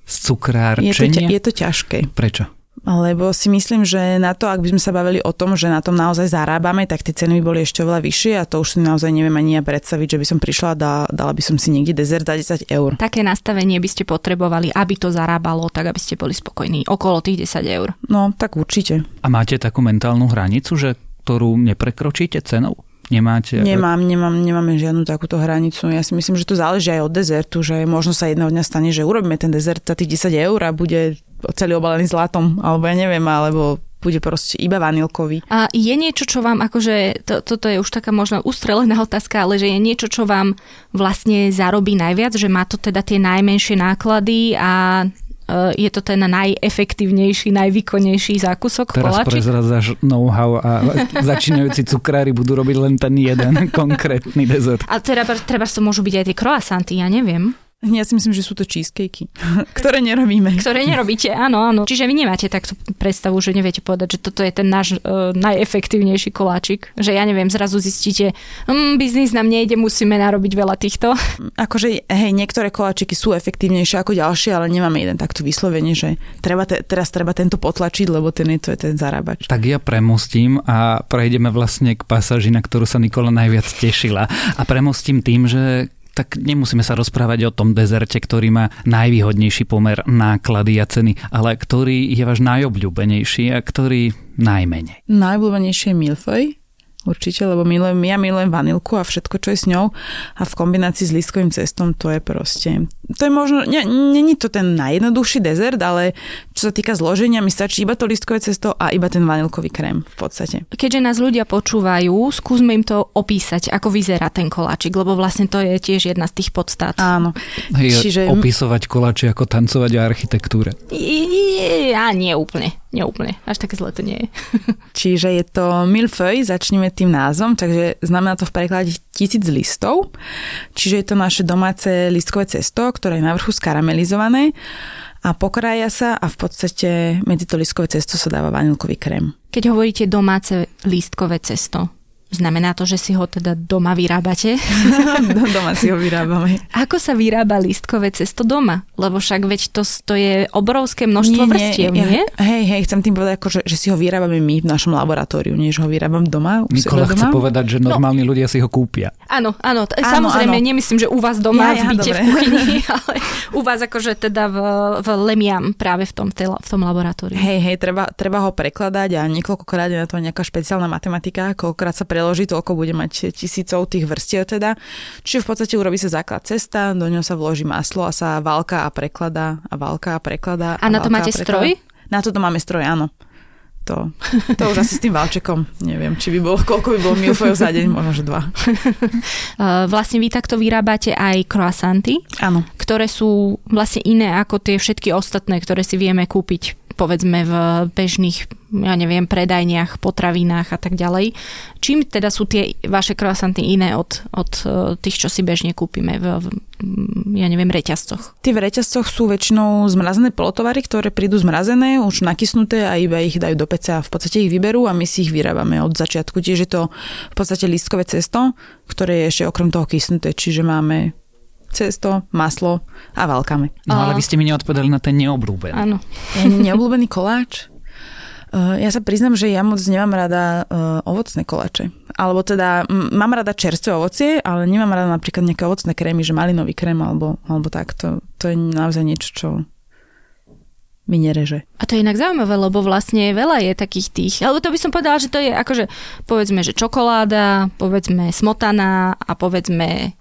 Z cukrárčenia? Je to, je to ťažké. Prečo? Lebo si myslím, že na to, ak by sme sa bavili o tom, že na tom naozaj zarábame, tak tie ceny by boli ešte oveľa vyššie a to už si naozaj neviem ani ja predstaviť, že by som prišla a dala, dala by som si niekde dezert za 10 eur. Také nastavenie by ste potrebovali, aby to zarábalo, tak aby ste boli spokojní. Okolo tých 10 eur. No, tak určite. A máte takú mentálnu hranicu, že ktorú neprekročíte cenou? Nemáte? Nemám, nemám, nemáme žiadnu takúto hranicu. Ja si myslím, že to záleží aj od dezertu, že možno sa jedného dňa stane, že urobíme ten dezert za tých 10 eur a bude celý obalený zlatom, alebo ja neviem, alebo bude proste iba vanilkový. A je niečo, čo vám, akože, to, toto je už taká možno ustrelená otázka, ale že je niečo, čo vám vlastne zarobí najviac, že má to teda tie najmenšie náklady a je to ten najefektívnejší, najvýkonnejší zákusok Teraz koláčik? prezradzáš know-how a začínajúci cukrári budú robiť len ten jeden konkrétny dezert. A treba, treba to môžu byť aj tie croissanty, ja neviem. Ja si myslím, že sú to cheesecakey, ktoré nerobíme. Ktoré nerobíte, áno, áno. Čiže vy nemáte takto predstavu, že neviete povedať, že toto je ten náš uh, najefektívnejší koláčik. Že ja neviem, zrazu zistíte, mm, biznis nám nejde, musíme narobiť veľa týchto. Akože, hej, niektoré koláčiky sú efektívnejšie ako ďalšie, ale nemáme jeden takto vyslovene, že treba te, teraz treba tento potlačiť, lebo ten je to je ten zarábač. Tak ja premostím a prejdeme vlastne k pasáži, na ktorú sa Nikola najviac tešila. A premostím tým, že tak nemusíme sa rozprávať o tom dezerte, ktorý má najvýhodnejší pomer náklady a ceny, ale ktorý je váš najobľúbenejší a ktorý najmenej. Najobľúbenejšie je milfoj, určite, lebo milujem, ja milujem vanilku a všetko, čo je s ňou a v kombinácii s lístkovým cestom to je proste, to je možno, není to ten najjednoduchší dezert, ale čo sa týka zloženia, mi stačí iba to lístkové cesto a iba ten vanilkový krém v podstate. Keďže nás ľudia počúvajú, skúsme im to opísať, ako vyzerá ten koláčik, lebo vlastne to je tiež jedna z tých podstát. Áno. Hej, Čiže... Opisovať koláče ako tancovať o architektúre. A nie úplne, nie úplne, až také zle to nie je. Čiže je to milfeuille, začneme tým názvom, takže znamená to v preklade tisíc listov. Čiže je to naše domáce listkové cesto, ktoré je na vrchu skaramelizované a pokrája sa a v podstate medzi to listkové cesto sa dáva vanilkový krém. Keď hovoríte domáce lístkové cesto, Znamená to, že si ho teda doma vyrábate? doma si ho vyrábame. Ako sa vyrába lístkové cesto doma? Lebo však veď to, to je obrovské množstvo nie, vrstiev, nie? nie? Hej, hej, chcem tým povedať, ako, že, že si ho vyrábame my v našom laboratóriu, nie že ho vyrábam doma. Nikola chce povedať, že no. normálni no. ľudia si ho kúpia. Áno, áno, t- áno samozrejme, áno. nemyslím, že u vás doma ja, v byte, ja, v kuchyni, ale u vás akože teda v, v Lemiam práve v tom, v tom laboratóriu. Hej, hej, treba, treba ho prekladať a niekoľkokrát je na to nejaká špeciálna matematika, koľkokrát sa preloží, toľko bude mať tisícov tých vrstiev teda. Čiže v podstate urobí sa základ cesta, do ňoho sa vloží maslo a sa válka a prekladá a válka a prekladá. A, a na to máte stroj? Na to máme stroj, áno. To, to už asi s tým válčekom, neviem, či by bolo, koľko by bolo milfojov za deň, možno, že dva. vlastne vy takto vyrábate aj croissanty, Áno. ktoré sú vlastne iné ako tie všetky ostatné, ktoré si vieme kúpiť povedzme v bežných, ja neviem, predajniach, potravinách a tak ďalej. Čím teda sú tie vaše croissanty iné od, od e, tých, čo si bežne kúpime v, v ja neviem, reťazcoch? Tie v reťazcoch sú väčšinou zmrazené polotovary, ktoré prídu zmrazené, už nakysnuté a iba ich dajú do peca a v podstate ich vyberú a my si ich vyrábame od začiatku. Tiež je to v podstate listkové cesto, ktoré je ešte okrem toho kysnuté, čiže máme cesto, maslo a valkame. No ale vy ste mi neodpovedali na ten neobľúbený. Áno. Neobľúbený koláč? Uh, ja sa priznam, že ja moc nemám rada uh, ovocné koláče. Alebo teda m- mám rada čerstvé ovocie, ale nemám rada napríklad nejaké ovocné krémy, že malinový krém alebo, alebo tak. To, to je naozaj niečo, čo mi nereže. A to je inak zaujímavé, lebo vlastne veľa je takých tých, alebo to by som povedala, že to je akože, povedzme, že čokoláda, povedzme smotana a povedzme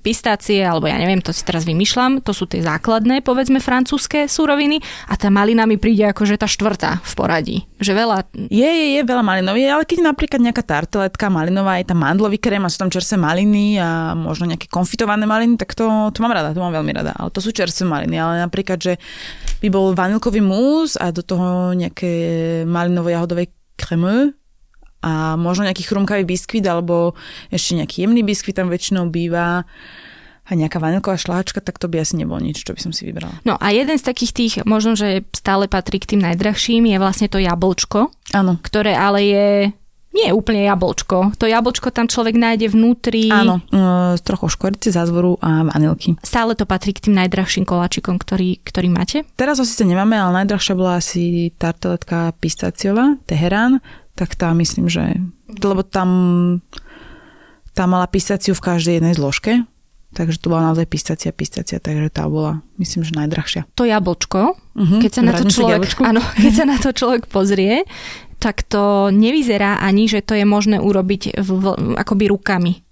pistácie, alebo ja neviem, to si teraz vymýšľam, to sú tie základné, povedzme, francúzske súroviny a tá malina mi príde ako, že tá štvrtá v poradí. Že veľa... Je, je, je veľa malinový, ale keď napríklad nejaká tarteletka malinová, je tam mandlový krém a sú tam čerstvé maliny a možno nejaké konfitované maliny, tak to, to mám rada, to mám veľmi rada. Ale to sú čerstvé maliny, ale napríklad, že by bol vanilkový mús a do toho nejaké malinovo-jahodové kremeux, a možno nejaký chrumkavý biskvit alebo ešte nejaký jemný biskvit tam väčšinou býva a nejaká vanilková šláčka, tak to by asi nebolo nič, čo by som si vybrala. No a jeden z takých tých, možno, že stále patrí k tým najdrahším, je vlastne to jablčko. Áno. Ktoré ale je nie je úplne jablčko. To jablčko tam človek nájde vnútri. Áno, s trochou škorice, zázvoru a vanilky. Stále to patrí k tým najdrahším koláčikom, ktorý, ktorý máte? Teraz ho síce nemáme, ale najdrahšia bola asi tarteletka pistáciová, Teherán tak tá myslím, že... Lebo tam, tam mala pistáciu v každej jednej zložke, takže to bola naozaj pistácia, pistácia, takže tá bola, myslím, že najdrahšia. To jablčko, uh-huh, keď, sa na to človek, áno, keď sa na to človek pozrie, tak to nevyzerá ani, že to je možné urobiť v, akoby rukami.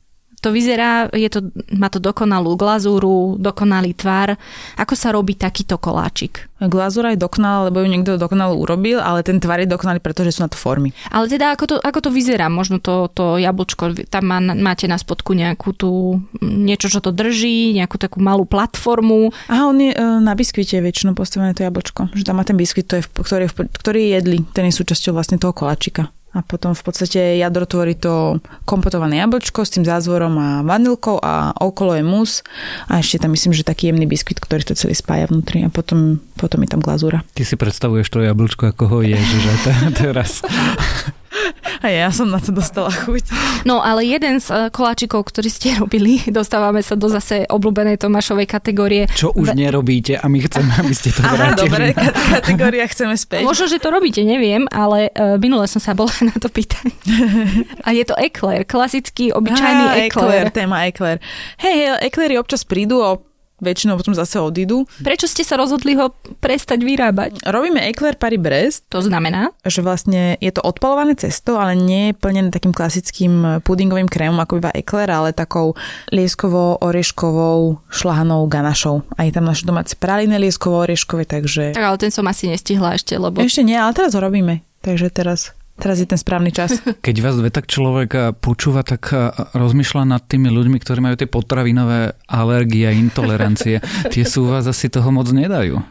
To vyzerá, je to, má to dokonalú glazúru, dokonalý tvar. Ako sa robí takýto koláčik? Glazúra je dokonalá, lebo ju niekto dokonale urobil, ale ten tvar je dokonalý, pretože sú na to formy. Ale teda ako to, ako to vyzerá? Možno to, to jablčko, tam má, máte na spodku nejakú tú, niečo, čo to drží, nejakú takú malú platformu. Aha, on je e, na biskvite väčšinou postavené to jablčko. Že tam má ten biskvit, to je, ktorý, ktorý jedli, ten je súčasťou vlastne toho koláčika a potom v podstate jadro tvorí to kompotované jablčko s tým zázvorom a vanilkou a okolo je mus a ešte tam myslím, že taký jemný biskvit, ktorý to celý spája vnútri a potom, potom je tam glazúra. Ty si predstavuješ to jablčko, ako ho je, že teraz. A ja som na to dostala chuť. No ale jeden z eh, koláčikov, ktorý ste robili, dostávame sa do zase obľúbenej Tomášovej kategórie. Čo už v... nerobíte a my chceme, aby ste to Aha, vrátili. dobre, kategória chceme späť. Možno, že to robíte, neviem, ale uh, minule som sa bola na to pýtať. a je to ekler, klasický, obyčajný ah, ekler. téma ekler. Hej, eklery občas prídu o väčšinou potom zase odídu. Prečo ste sa rozhodli ho prestať vyrábať? Robíme Eclair Paris Brest. To znamená? Že vlastne je to odpalované cesto, ale nie je plnené takým klasickým pudingovým krémom, ako býva Eclair, ale takou lieskovo-orieškovou šlahanou ganašou. A je tam naše domáce praliny lieskovo-orieškové, takže... Tak ale ten som asi nestihla ešte, lebo... Ešte nie, ale teraz ho robíme. Takže teraz Teraz je ten správny čas. Keď vás dve tak človek počúva, tak rozmýšľa nad tými ľuďmi, ktorí majú tie potravinové alergie a intolerancie. Tie sú vás asi toho moc nedajú.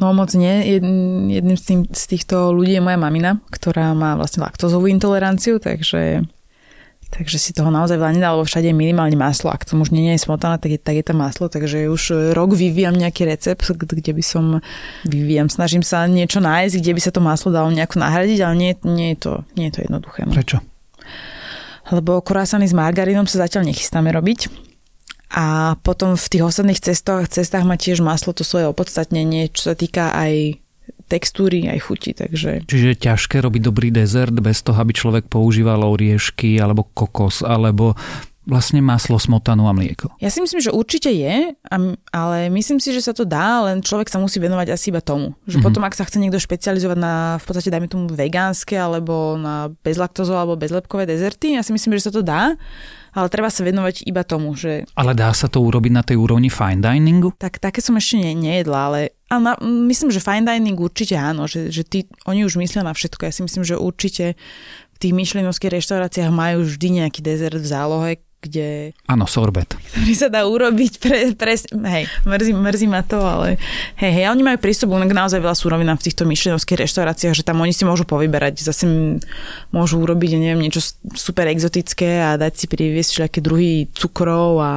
No moc nie. Jedným z, tým, z týchto ľudí je moja mamina, ktorá má vlastne laktozovú intoleranciu, takže Takže si toho naozaj veľa nedá, lebo všade je minimálne maslo. Ak to už nie je smotana, tak je, tak je to maslo. Takže už rok vyvíjam nejaký recept, kde by som vyvíjam. Snažím sa niečo nájsť, kde by sa to maslo dalo nejako nahradiť, ale nie, nie, je, to, nie je to jednoduché. No. Prečo? Lebo kurásany s margarínom sa zatiaľ nechystáme robiť. A potom v tých ostatných cestách, cestách má tiež maslo to svoje opodstatnenie, čo sa týka aj textúry, aj chuti. Takže... Čiže je ťažké robiť dobrý dezert bez toho, aby človek používal oriešky alebo kokos, alebo vlastne maslo, smotanu a mlieko. Ja si myslím, že určite je, ale myslím si, že sa to dá, len človek sa musí venovať asi iba tomu. Že mm-hmm. potom, ak sa chce niekto špecializovať na v podstate, dajme tomu, vegánske alebo na bezlaktozové alebo bezlepkové dezerty, ja si myslím, že sa to dá, ale treba sa venovať iba tomu, že... Ale dá sa to urobiť na tej úrovni fine diningu? Tak také som ešte ne, nejedla, ale, ale na, myslím, že fine dining určite áno, že, že tí, oni už myslia na všetko. Ja si myslím, že určite v tých myšlenovských reštauráciách majú vždy nejaký dezert v zálohe, kde... Áno, sorbet. Ktorý sa dá urobiť pre, pre hej, mrzí, mrzí ma to, ale hej, hej, oni majú prístup k naozaj veľa súrovín v týchto myšlenovských reštauráciách, že tam oni si môžu povyberať, zase môžu urobiť, neviem, niečo super exotické a dať si priviesť všelijaké druhy cukrov a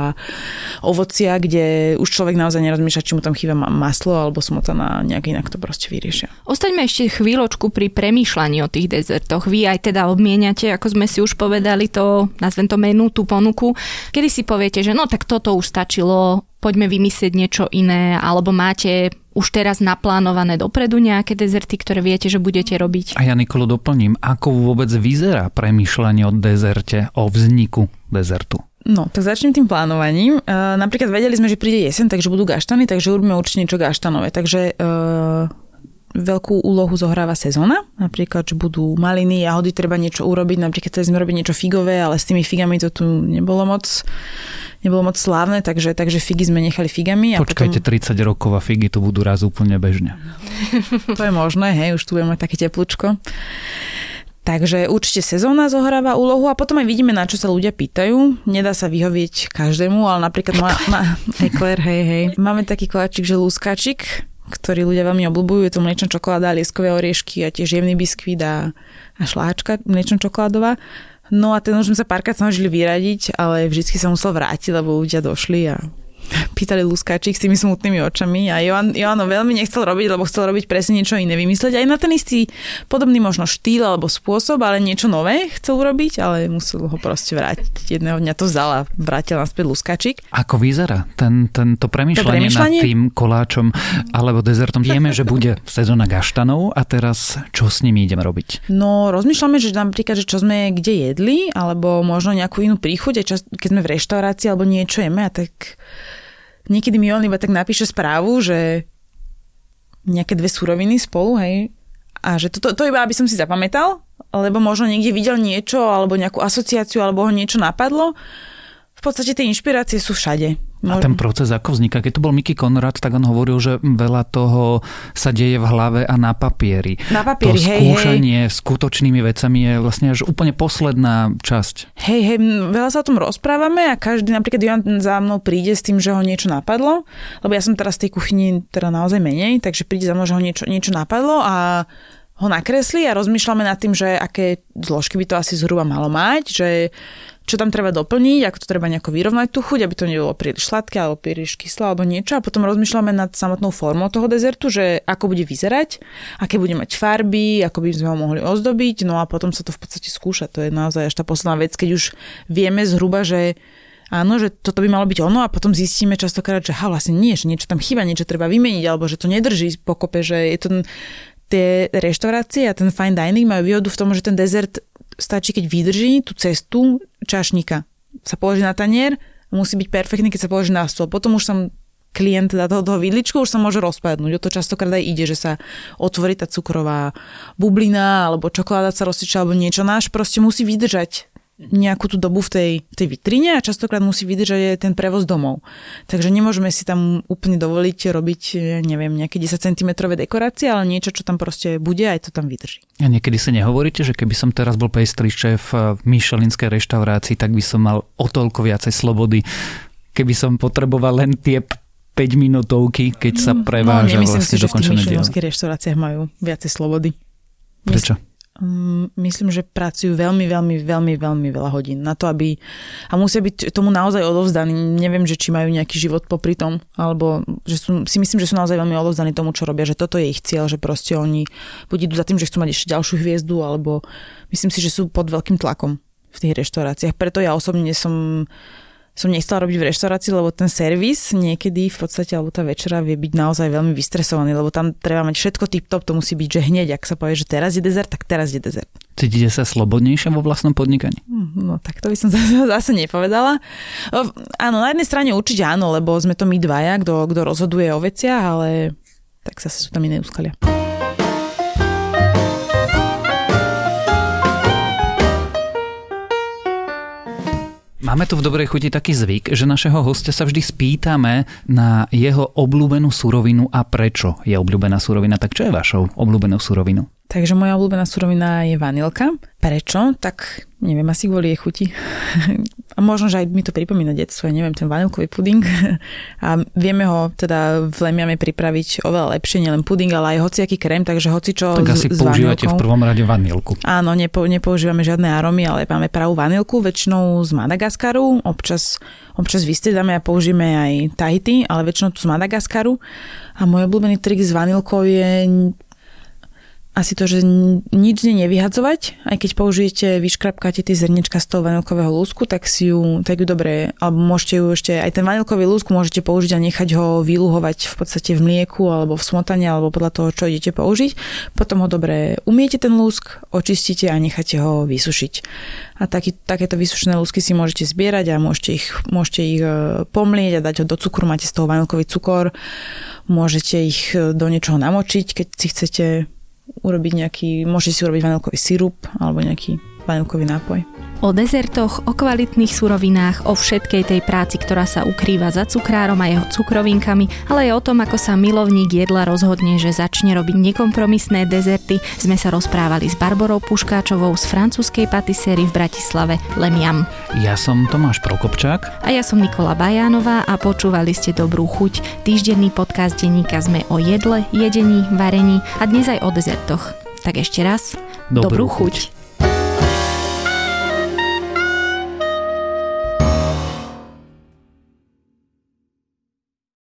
ovocia, kde už človek naozaj nerozmýšľa, či mu tam chýba maslo alebo smotana, nejak inak to proste vyriešia. Ostaňme ešte chvíľočku pri premýšľaní o tých dezertoch. Vy aj teda obmieniate, ako sme si už povedali, to, nazvem to menu, tú ponuku ponuku, kedy si poviete, že no tak toto už stačilo, poďme vymyslieť niečo iné, alebo máte už teraz naplánované dopredu nejaké dezerty, ktoré viete, že budete robiť? A ja Nikolo doplním, ako vôbec vyzerá premýšľanie o dezerte, o vzniku dezertu? No, tak začnem tým plánovaním. Uh, napríklad vedeli sme, že príde jesen, takže budú gaštany, takže urobíme určite niečo gaštanové. Takže uh, veľkú úlohu zohráva sezóna. Napríklad, že budú maliny, jahody, treba niečo urobiť. Napríklad chceli sme robiť niečo figové, ale s tými figami to tu nebolo moc nebolo moc slávne, takže, takže figy sme nechali figami. A Počkajte, potom... 30 rokov a figy tu budú raz úplne bežne. to je možné, hej, už tu budeme také teplúčko. Takže určite sezóna zohráva úlohu a potom aj vidíme, na čo sa ľudia pýtajú. Nedá sa vyhovieť každému, ale napríklad má, má ekler, hej, hej. Máme taký koláčik, že lúskačik, ktorý ľudia veľmi obľúbujú. Je to mliečna čokoláda, lieskové oriešky a tiež jemný biskvít a, a šláčka mliečna čokoládová. No a ten už sme sa párkrát snažili vyradiť, ale vždy sa musel vrátiť, lebo ľudia došli a pýtali Luskáčik s tými smutnými očami a Joan, Joano veľmi nechcel robiť, lebo chcel robiť presne niečo iné, vymysleť aj na ten istý podobný možno štýl alebo spôsob, ale niečo nové chcel urobiť, ale musel ho proste vrátiť. Jedného dňa to vzal a vrátil naspäť Luskáčik. Ako vyzerá ten, tento premýšľanie, to premýšľanie nad tým koláčom alebo dezertom? Vieme, že bude sezóna gaštanov a teraz čo s nimi ideme robiť? No, rozmýšľame, že napríklad, že čo sme kde jedli, alebo možno nejakú inú príchuť, keď sme v reštaurácii alebo niečo jeme a tak niekedy mi on iba tak napíše správu, že nejaké dve suroviny spolu, hej, a že to, to, to iba, aby som si zapamätal, lebo možno niekde videl niečo, alebo nejakú asociáciu, alebo ho niečo napadlo. V podstate tie inšpirácie sú všade. A ten proces ako vzniká? Keď to bol Mickey Konrad, tak on hovoril, že veľa toho sa deje v hlave a na papieri. Na papieri, to hej, skúšanie hej. skutočnými vecami je vlastne až úplne posledná časť. Hej, hej, veľa sa o tom rozprávame a každý, napríklad Johan za mnou príde s tým, že ho niečo napadlo, lebo ja som teraz v tej kuchyni teda naozaj menej, takže príde za mnou, že ho niečo, niečo napadlo a ho nakresli a rozmýšľame nad tým, že aké zložky by to asi zhruba malo mať, že čo tam treba doplniť, ako to treba nejako vyrovnať tú chuť, aby to nebolo príliš sladké alebo príliš kyslé alebo niečo. A potom rozmýšľame nad samotnou formou toho dezertu, že ako bude vyzerať, aké bude mať farby, ako by sme ho mohli ozdobiť. No a potom sa to v podstate skúša. To je naozaj až tá posledná vec, keď už vieme zhruba, že áno, že toto by malo byť ono a potom zistíme častokrát, že ha, vlastne nie, že niečo tam chýba, niečo treba vymeniť alebo že to nedrží pokope, že je to tie reštaurácie a ten fine dining majú výhodu v tom, že ten dezert stačí, keď vydrží tú cestu čašníka. Sa položí na tanier, musí byť perfektný, keď sa položí na stôl. Potom už som klient dá toho, toho vidličku, už sa môže rozpadnúť. O to častokrát aj ide, že sa otvorí tá cukrová bublina, alebo čokoláda sa rozsýča, alebo niečo. Náš proste musí vydržať nejakú tú dobu v tej, v tej vitrine a častokrát musí vydržať aj ten prevoz domov. Takže nemôžeme si tam úplne dovoliť robiť, neviem, nejaké 10 cm dekorácie, ale niečo, čo tam proste bude, aj to tam vydrží. A niekedy si nehovoríte, že keby som teraz bol pejstrý šéf v Michelinskej reštaurácii, tak by som mal o toľko viacej slobody, keby som potreboval len tie 5 minútovky, keď sa preváža no, vlastne si, dokončené dielo. Myslím si, že v reštauráciách majú viacej slobody. Prečo? Mm, myslím, že pracujú veľmi, veľmi, veľmi, veľmi veľa hodín na to, aby... A musia byť tomu naozaj odovzdaní. Neviem, že či majú nejaký život popri tom, alebo že sú, si myslím, že sú naozaj veľmi odovzdaní tomu, čo robia, že toto je ich cieľ, že proste oni buď idú za tým, že chcú mať ešte ďalšiu hviezdu, alebo myslím si, že sú pod veľkým tlakom v tých reštauráciách. Preto ja osobne som som nechcela robiť v reštaurácii, lebo ten servis niekedy v podstate, alebo tá večera vie byť naozaj veľmi vystresovaný, lebo tam treba mať všetko tip-top, to musí byť, že hneď, ak sa povie, že teraz je dezert, tak teraz je dezert. Cítite sa slobodnejšie vo vlastnom podnikaní? Hm, no tak to by som zase nepovedala. Áno, na jednej strane určite áno, lebo sme to my dvaja, kto rozhoduje o veciach, ale tak zase sú tam iné úskalia. Máme tu v Dobrej chuti taký zvyk, že našeho hostia sa vždy spýtame na jeho obľúbenú surovinu a prečo je obľúbená surovina. Tak čo je vašou obľúbenou surovinou? Takže moja obľúbená surovina je vanilka. Prečo? Tak neviem, asi kvôli jej chuti. A možno, že aj mi to pripomína detstvo, ja neviem, ten vanilkový puding. A vieme ho teda v Lemiame pripraviť oveľa lepšie, nielen puding, ale aj hociaký krém, takže hoci čo Tak asi s, používate vanilkou. v prvom rade vanilku. Áno, nepo, nepoužívame žiadne aromy, ale máme pravú vanilku, väčšinou z Madagaskaru, občas, občas vystriedame a použijeme aj Tahiti, ale väčšinou tu z Madagaskaru. A môj obľúbený trik s vanilkou je asi to, že nič z nej nevyhadzovať, aj keď použijete, vyškrapkáte tie zrnička z toho vanilkového lúsku, tak si ju, tak ju dobre, alebo môžete ju ešte, aj ten vanilkový lúsk môžete použiť a nechať ho vyluhovať v podstate v mlieku alebo v smotane, alebo podľa toho, čo idete použiť. Potom ho dobre umiete ten lúsk, očistíte a necháte ho vysušiť. A taký, takéto vysušené lúsky si môžete zbierať a môžete ich, môžete ich e, pomlieť a dať ho do cukru, máte z toho vanilkový cukor, môžete ich e, do niečoho namočiť, keď si chcete urobiť nejaký, môžete si urobiť vanilkový sirup alebo nejaký vanilkový nápoj. O dezertoch, o kvalitných surovinách, o všetkej tej práci, ktorá sa ukrýva za cukrárom a jeho cukrovinkami, ale aj o tom, ako sa milovník jedla rozhodne, že začne robiť nekompromisné dezerty, sme sa rozprávali s Barborou Puškáčovou z francúzskej patiséry v Bratislave Lemiam. Ja som Tomáš Prokopčák. A ja som Nikola Bajánová a počúvali ste Dobrú chuť. Týždenný podcast denníka sme o jedle, jedení, varení a dnes aj o dezertoch. Tak ešte raz, Dobrú dobrú chuť. chuť.